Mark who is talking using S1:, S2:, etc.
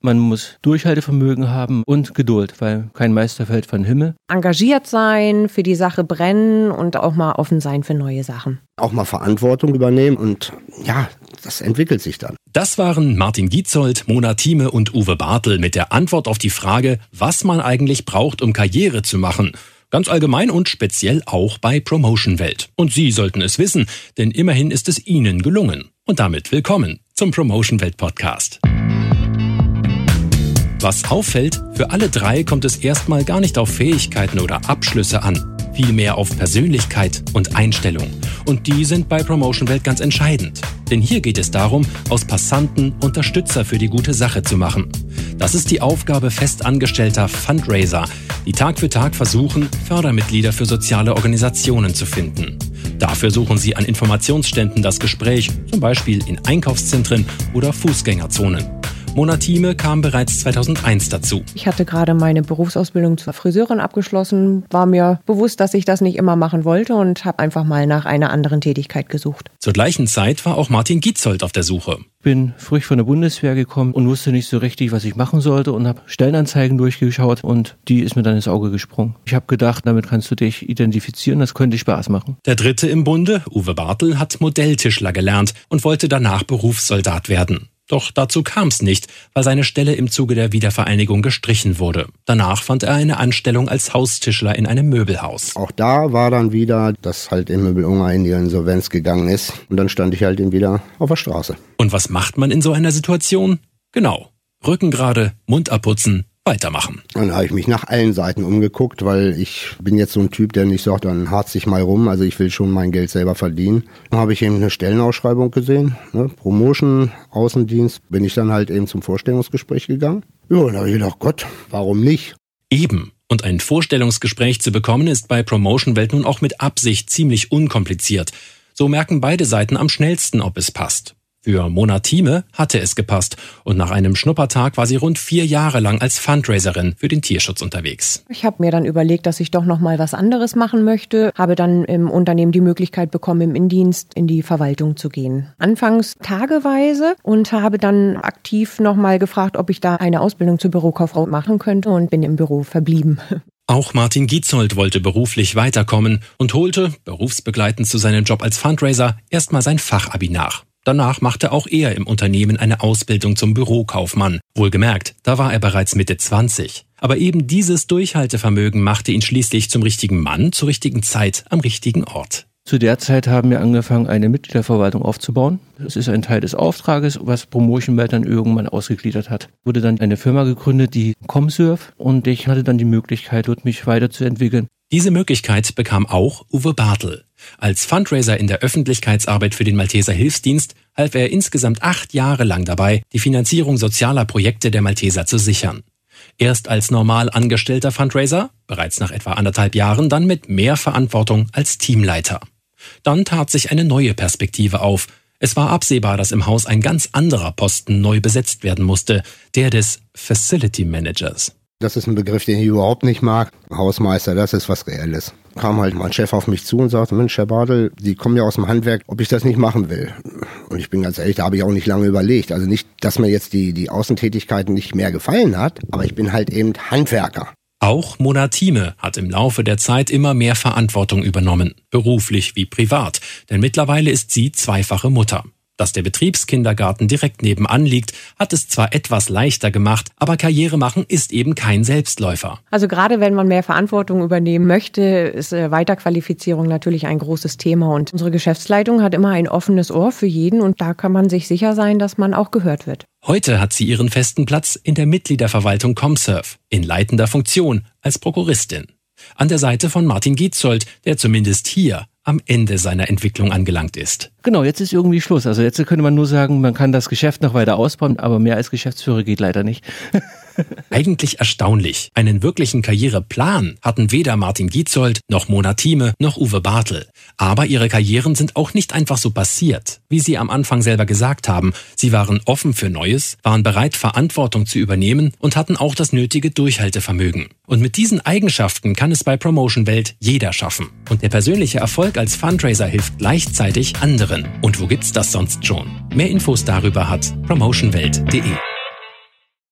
S1: Man muss Durchhaltevermögen haben und Geduld, weil kein Meister fällt von Himmel.
S2: Engagiert sein, für die Sache brennen und auch mal offen sein für neue Sachen.
S3: Auch mal Verantwortung übernehmen und ja, das entwickelt sich dann.
S4: Das waren Martin Gietzold, Mona Thieme und Uwe Bartel mit der Antwort auf die Frage, was man eigentlich braucht, um Karriere zu machen. Ganz allgemein und speziell auch bei Promotion Welt. Und Sie sollten es wissen, denn immerhin ist es Ihnen gelungen. Und damit willkommen zum Promotion Welt Podcast. Was auffällt, für alle drei kommt es erstmal gar nicht auf Fähigkeiten oder Abschlüsse an, vielmehr auf Persönlichkeit und Einstellung. Und die sind bei Promotion Welt ganz entscheidend. Denn hier geht es darum, aus Passanten Unterstützer für die gute Sache zu machen. Das ist die Aufgabe festangestellter Fundraiser, die Tag für Tag versuchen, Fördermitglieder für soziale Organisationen zu finden. Dafür suchen sie an Informationsständen das Gespräch, zum Beispiel in Einkaufszentren oder Fußgängerzonen. Mona Thieme kam bereits 2001 dazu.
S2: Ich hatte gerade meine Berufsausbildung zur Friseurin abgeschlossen, war mir bewusst, dass ich das nicht immer machen wollte und habe einfach mal nach einer anderen Tätigkeit gesucht.
S4: Zur gleichen Zeit war auch Martin Gietzold auf der Suche.
S1: Bin frisch von der Bundeswehr gekommen und wusste nicht so richtig, was ich machen sollte und habe Stellenanzeigen durchgeschaut und die ist mir dann ins Auge gesprungen. Ich habe gedacht, damit kannst du dich identifizieren, das könnte Spaß machen.
S4: Der dritte im Bunde, Uwe Bartel, hat Modelltischler gelernt und wollte danach Berufssoldat werden. Doch dazu kam es nicht, weil seine Stelle im Zuge der Wiedervereinigung gestrichen wurde. Danach fand er eine Anstellung als Haustischler in einem Möbelhaus.
S3: Auch da war dann wieder, dass halt im Möbelunger in die Insolvenz gegangen ist. Und dann stand ich halt eben wieder auf der Straße.
S4: Und was macht man in so einer Situation? Genau. Rücken gerade, Mund abputzen, weitermachen.
S3: Dann habe ich mich nach allen Seiten umgeguckt, weil ich bin jetzt so ein Typ, der nicht sagt, dann harzt sich mal rum. Also ich will schon mein Geld selber verdienen. Dann habe ich eben eine Stellenausschreibung gesehen, ne? Promotion, Außendienst, bin ich dann halt eben zum Vorstellungsgespräch gegangen. Ja, und da habe ich gedacht, Gott, warum nicht?
S4: Eben. Und ein Vorstellungsgespräch zu bekommen, ist bei Promotion Welt nun auch mit Absicht ziemlich unkompliziert. So merken beide Seiten am schnellsten, ob es passt. Für Mona Thieme hatte es gepasst und nach einem Schnuppertag war sie rund vier Jahre lang als Fundraiserin für den Tierschutz unterwegs.
S2: Ich habe mir dann überlegt, dass ich doch noch mal was anderes machen möchte, habe dann im Unternehmen die Möglichkeit bekommen, im Indienst in die Verwaltung zu gehen. Anfangs tageweise und habe dann aktiv noch mal gefragt, ob ich da eine Ausbildung zur Bürokauffrau machen könnte und bin im Büro verblieben.
S4: Auch Martin Gietzold wollte beruflich weiterkommen und holte, berufsbegleitend zu seinem Job als Fundraiser, erstmal sein Fachabi nach. Danach machte auch er im Unternehmen eine Ausbildung zum Bürokaufmann. Wohlgemerkt, da war er bereits Mitte 20. Aber eben dieses Durchhaltevermögen machte ihn schließlich zum richtigen Mann zur richtigen Zeit am richtigen Ort.
S1: Zu der Zeit haben wir angefangen, eine Mitgliederverwaltung aufzubauen. Das ist ein Teil des Auftrages, was Promotion dann irgendwann ausgegliedert hat. Wurde dann eine Firma gegründet, die Comsurf, und ich hatte dann die Möglichkeit, dort mich weiterzuentwickeln.
S4: Diese Möglichkeit bekam auch Uwe Bartel. Als Fundraiser in der Öffentlichkeitsarbeit für den Malteser Hilfsdienst half er insgesamt acht Jahre lang dabei, die Finanzierung sozialer Projekte der Malteser zu sichern. Erst als normal angestellter Fundraiser, bereits nach etwa anderthalb Jahren, dann mit mehr Verantwortung als Teamleiter. Dann tat sich eine neue Perspektive auf. Es war absehbar, dass im Haus ein ganz anderer Posten neu besetzt werden musste, der des Facility Managers.
S3: Das ist ein Begriff, den ich überhaupt nicht mag. Hausmeister, das ist was Reelles. Kam halt mein Chef auf mich zu und sagte, Mensch, Herr Bartel, Sie kommen ja aus dem Handwerk, ob ich das nicht machen will. Und ich bin ganz ehrlich, da habe ich auch nicht lange überlegt. Also nicht, dass mir jetzt die, die Außentätigkeiten nicht mehr gefallen hat, aber ich bin halt eben Handwerker.
S4: Auch Mona Thieme hat im Laufe der Zeit immer mehr Verantwortung übernommen, beruflich wie privat, denn mittlerweile ist sie zweifache Mutter. Dass der Betriebskindergarten direkt nebenan liegt, hat es zwar etwas leichter gemacht, aber Karriere machen ist eben kein Selbstläufer.
S2: Also gerade wenn man mehr Verantwortung übernehmen möchte, ist äh, Weiterqualifizierung natürlich ein großes Thema und unsere Geschäftsleitung hat immer ein offenes Ohr für jeden und da kann man sich sicher sein, dass man auch gehört wird.
S4: Heute hat sie ihren festen Platz in der Mitgliederverwaltung Comsurf in leitender Funktion als Prokuristin. An der Seite von Martin Gietzold, der zumindest hier am Ende seiner Entwicklung angelangt ist.
S1: Genau, jetzt ist irgendwie Schluss. Also jetzt könnte man nur sagen, man kann das Geschäft noch weiter ausbauen, aber mehr als Geschäftsführer geht leider nicht.
S4: Eigentlich erstaunlich. Einen wirklichen Karriereplan hatten weder Martin Gietzold noch Mona Thieme noch Uwe Bartel. Aber ihre Karrieren sind auch nicht einfach so passiert. Wie sie am Anfang selber gesagt haben, sie waren offen für Neues, waren bereit, Verantwortung zu übernehmen und hatten auch das nötige Durchhaltevermögen. Und mit diesen Eigenschaften kann es bei Promotion Welt jeder schaffen. Und der persönliche Erfolg als Fundraiser hilft gleichzeitig anderen. Und wo gibt's das sonst schon? Mehr Infos darüber hat promotionwelt.de.